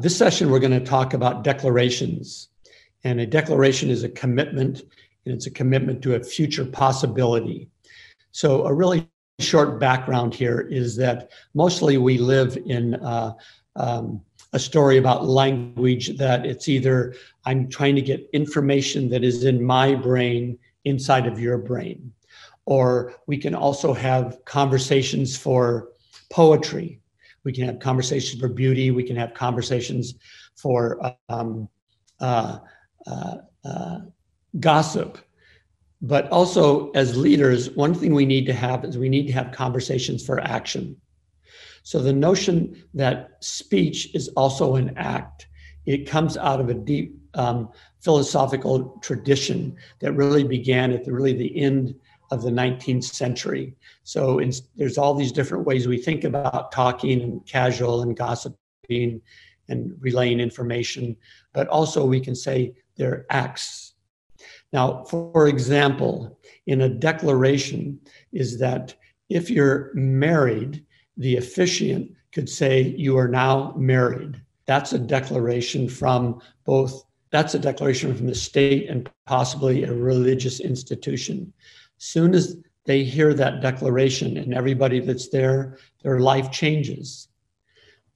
This session, we're going to talk about declarations. And a declaration is a commitment, and it's a commitment to a future possibility. So, a really short background here is that mostly we live in uh, um, a story about language that it's either I'm trying to get information that is in my brain inside of your brain, or we can also have conversations for poetry. We can have conversations for beauty. We can have conversations for um, uh, uh, uh, gossip. But also, as leaders, one thing we need to have is we need to have conversations for action. So the notion that speech is also an act, it comes out of a deep um, philosophical tradition that really began at the really the end of the 19th century. So there's all these different ways we think about talking and casual and gossiping and relaying information, but also we can say they're acts now, for example, in a declaration, is that if you're married, the officiant could say, You are now married. That's a declaration from both, that's a declaration from the state and possibly a religious institution. Soon as they hear that declaration and everybody that's there, their life changes.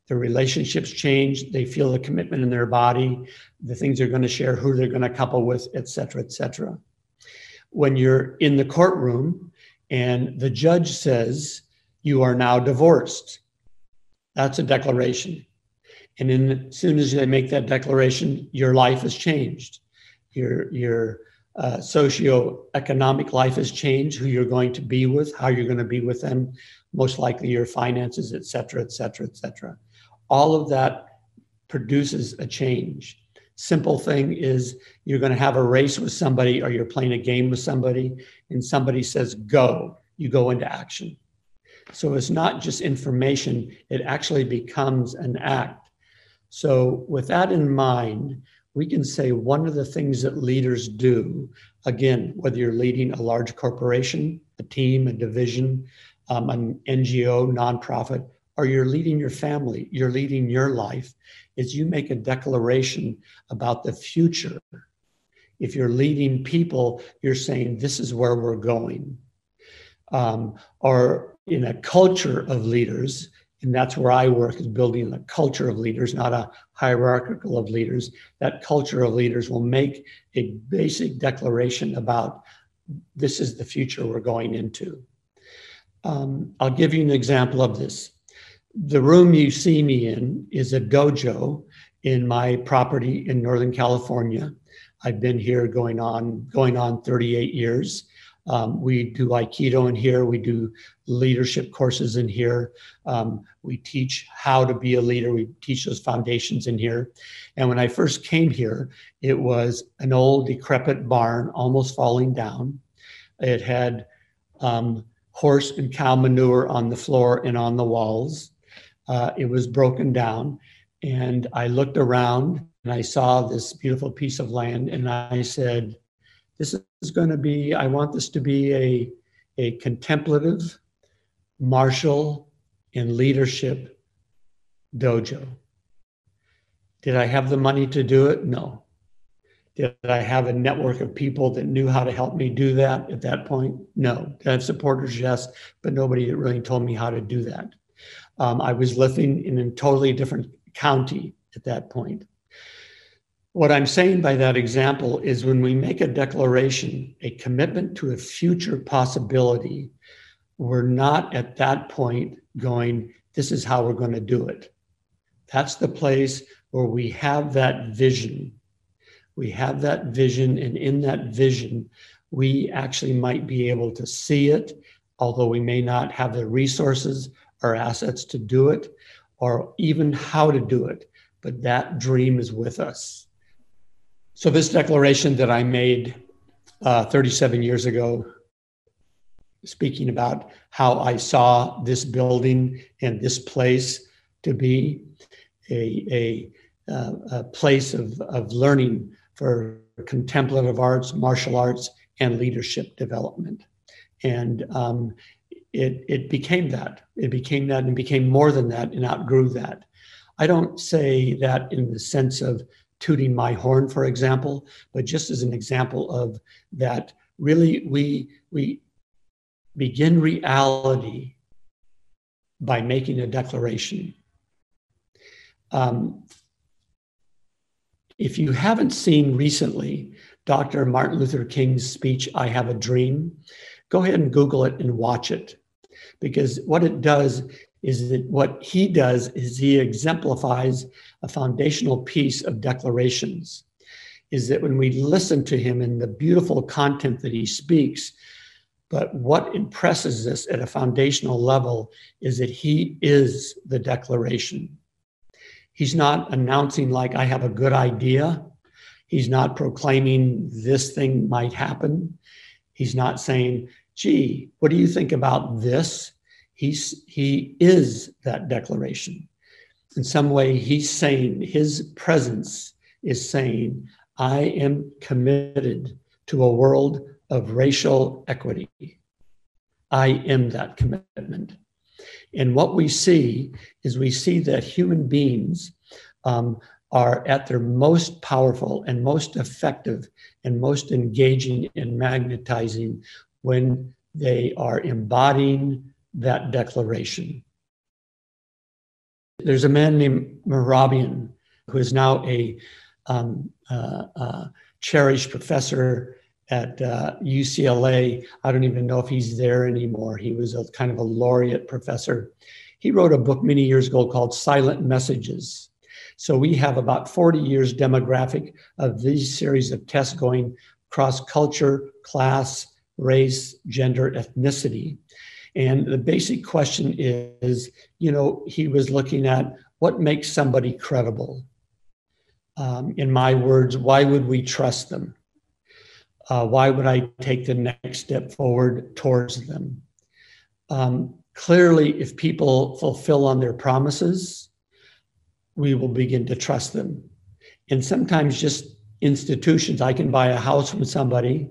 Their relationships change. They feel the commitment in their body the things they're going to share, who they're going to couple with, et cetera, et cetera. When you're in the courtroom and the judge says, you are now divorced, that's a declaration. And in, as soon as they make that declaration, your life has changed. Your, your uh, socioeconomic life has changed, who you're going to be with, how you're going to be with them, most likely your finances, et cetera, et cetera, et cetera. All of that produces a change. Simple thing is you're going to have a race with somebody or you're playing a game with somebody and somebody says go. You go into action. So it's not just information it actually becomes an act. So with that in mind we can say one of the things that leaders do again whether you're leading a large corporation a team a division um, an ngo nonprofit or you're leading your family you're leading your life is you make a declaration about the future. If you're leading people, you're saying, this is where we're going. Um, or in a culture of leaders, and that's where I work is building the culture of leaders, not a hierarchical of leaders. That culture of leaders will make a basic declaration about this is the future we're going into. Um, I'll give you an example of this the room you see me in is a dojo in my property in Northern California. I've been here going on going on 38 years. Um, we do Aikido in here. We do leadership courses in here. Um, we teach how to be a leader. We teach those foundations in here. And when I first came here, it was an old decrepit barn, almost falling down. It had um, horse and cow manure on the floor and on the walls uh, it was broken down. And I looked around and I saw this beautiful piece of land. And I said, This is going to be, I want this to be a, a contemplative, martial, and leadership dojo. Did I have the money to do it? No. Did I have a network of people that knew how to help me do that at that point? No. Did I have supporters? Yes, but nobody really told me how to do that. Um, I was living in a totally different county at that point. What I'm saying by that example is when we make a declaration, a commitment to a future possibility, we're not at that point going, this is how we're going to do it. That's the place where we have that vision. We have that vision, and in that vision, we actually might be able to see it, although we may not have the resources or assets to do it or even how to do it. But that dream is with us. So, this declaration that I made uh, 37 years ago, speaking about how I saw this building and this place to be a, a, uh, a place of, of learning for contemplative arts, martial arts, and leadership development. And um, it it became that. It became that and became more than that and outgrew that. I don't say that in the sense of tooting my horn, for example, but just as an example of that really we we begin reality by making a declaration. Um, if you haven't seen recently Dr. Martin Luther King's speech, I Have a Dream, go ahead and Google it and watch it. Because what it does is that what he does is he exemplifies a foundational piece of declarations. Is that when we listen to him and the beautiful content that he speaks, but what impresses us at a foundational level is that he is the declaration. He's not announcing, like, I have a good idea. He's not proclaiming this thing might happen. He's not saying, gee, what do you think about this? He's, he is that declaration. In some way, he's saying, his presence is saying, I am committed to a world of racial equity. I am that commitment. And what we see is we see that human beings um, are at their most powerful and most effective and most engaging and magnetizing when they are embodying that declaration. There's a man named Mehrabian who is now a um, uh, uh, cherished professor at uh, UCLA. I don't even know if he's there anymore. He was a kind of a laureate professor. He wrote a book many years ago called Silent Messages. So we have about 40 years demographic of these series of tests going across culture, class, race, gender, ethnicity. And the basic question is, you know, he was looking at what makes somebody credible. Um, in my words, why would we trust them? Uh, why would I take the next step forward towards them? Um, clearly, if people fulfill on their promises, we will begin to trust them. And sometimes just institutions, I can buy a house from somebody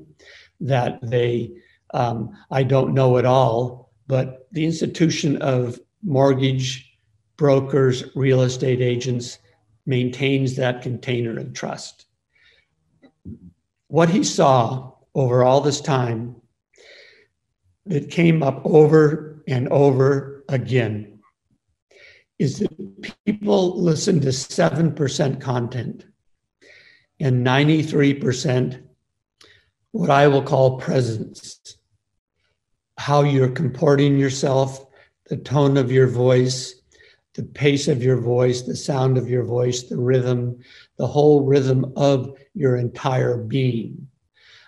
that they, um, I don't know at all, but the institution of mortgage brokers, real estate agents maintains that container of trust. What he saw over all this time that came up over and over again is that people listen to 7% content and 93% what I will call presence. How you're comporting yourself, the tone of your voice, the pace of your voice, the sound of your voice, the rhythm, the whole rhythm of your entire being.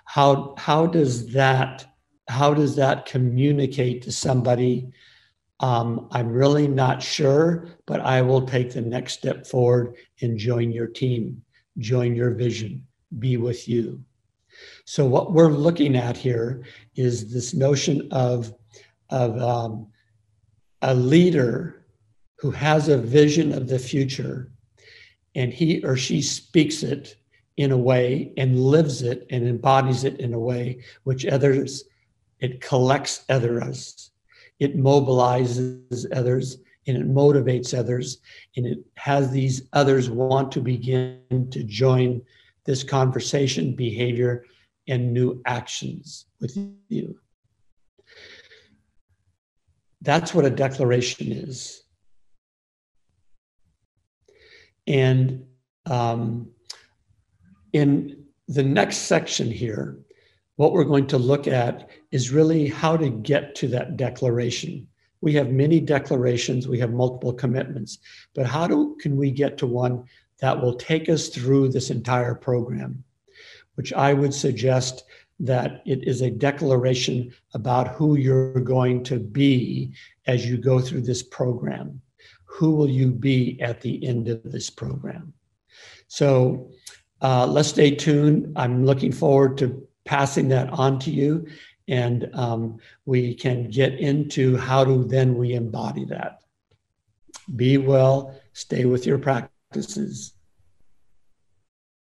How, how does that how does that communicate to somebody um, I'm really not sure, but I will take the next step forward and join your team, join your vision, be with you. So, what we're looking at here is this notion of, of um, a leader who has a vision of the future and he or she speaks it in a way and lives it and embodies it in a way which others, it collects others it mobilizes others and it motivates others and it has these others want to begin to join this conversation behavior and new actions with you that's what a declaration is and um, in the next section here what we're going to look at is really how to get to that declaration. We have many declarations, we have multiple commitments, but how do, can we get to one that will take us through this entire program? Which I would suggest that it is a declaration about who you're going to be as you go through this program. Who will you be at the end of this program? So uh, let's stay tuned. I'm looking forward to passing that on to you and um, we can get into how to then we embody that be well stay with your practices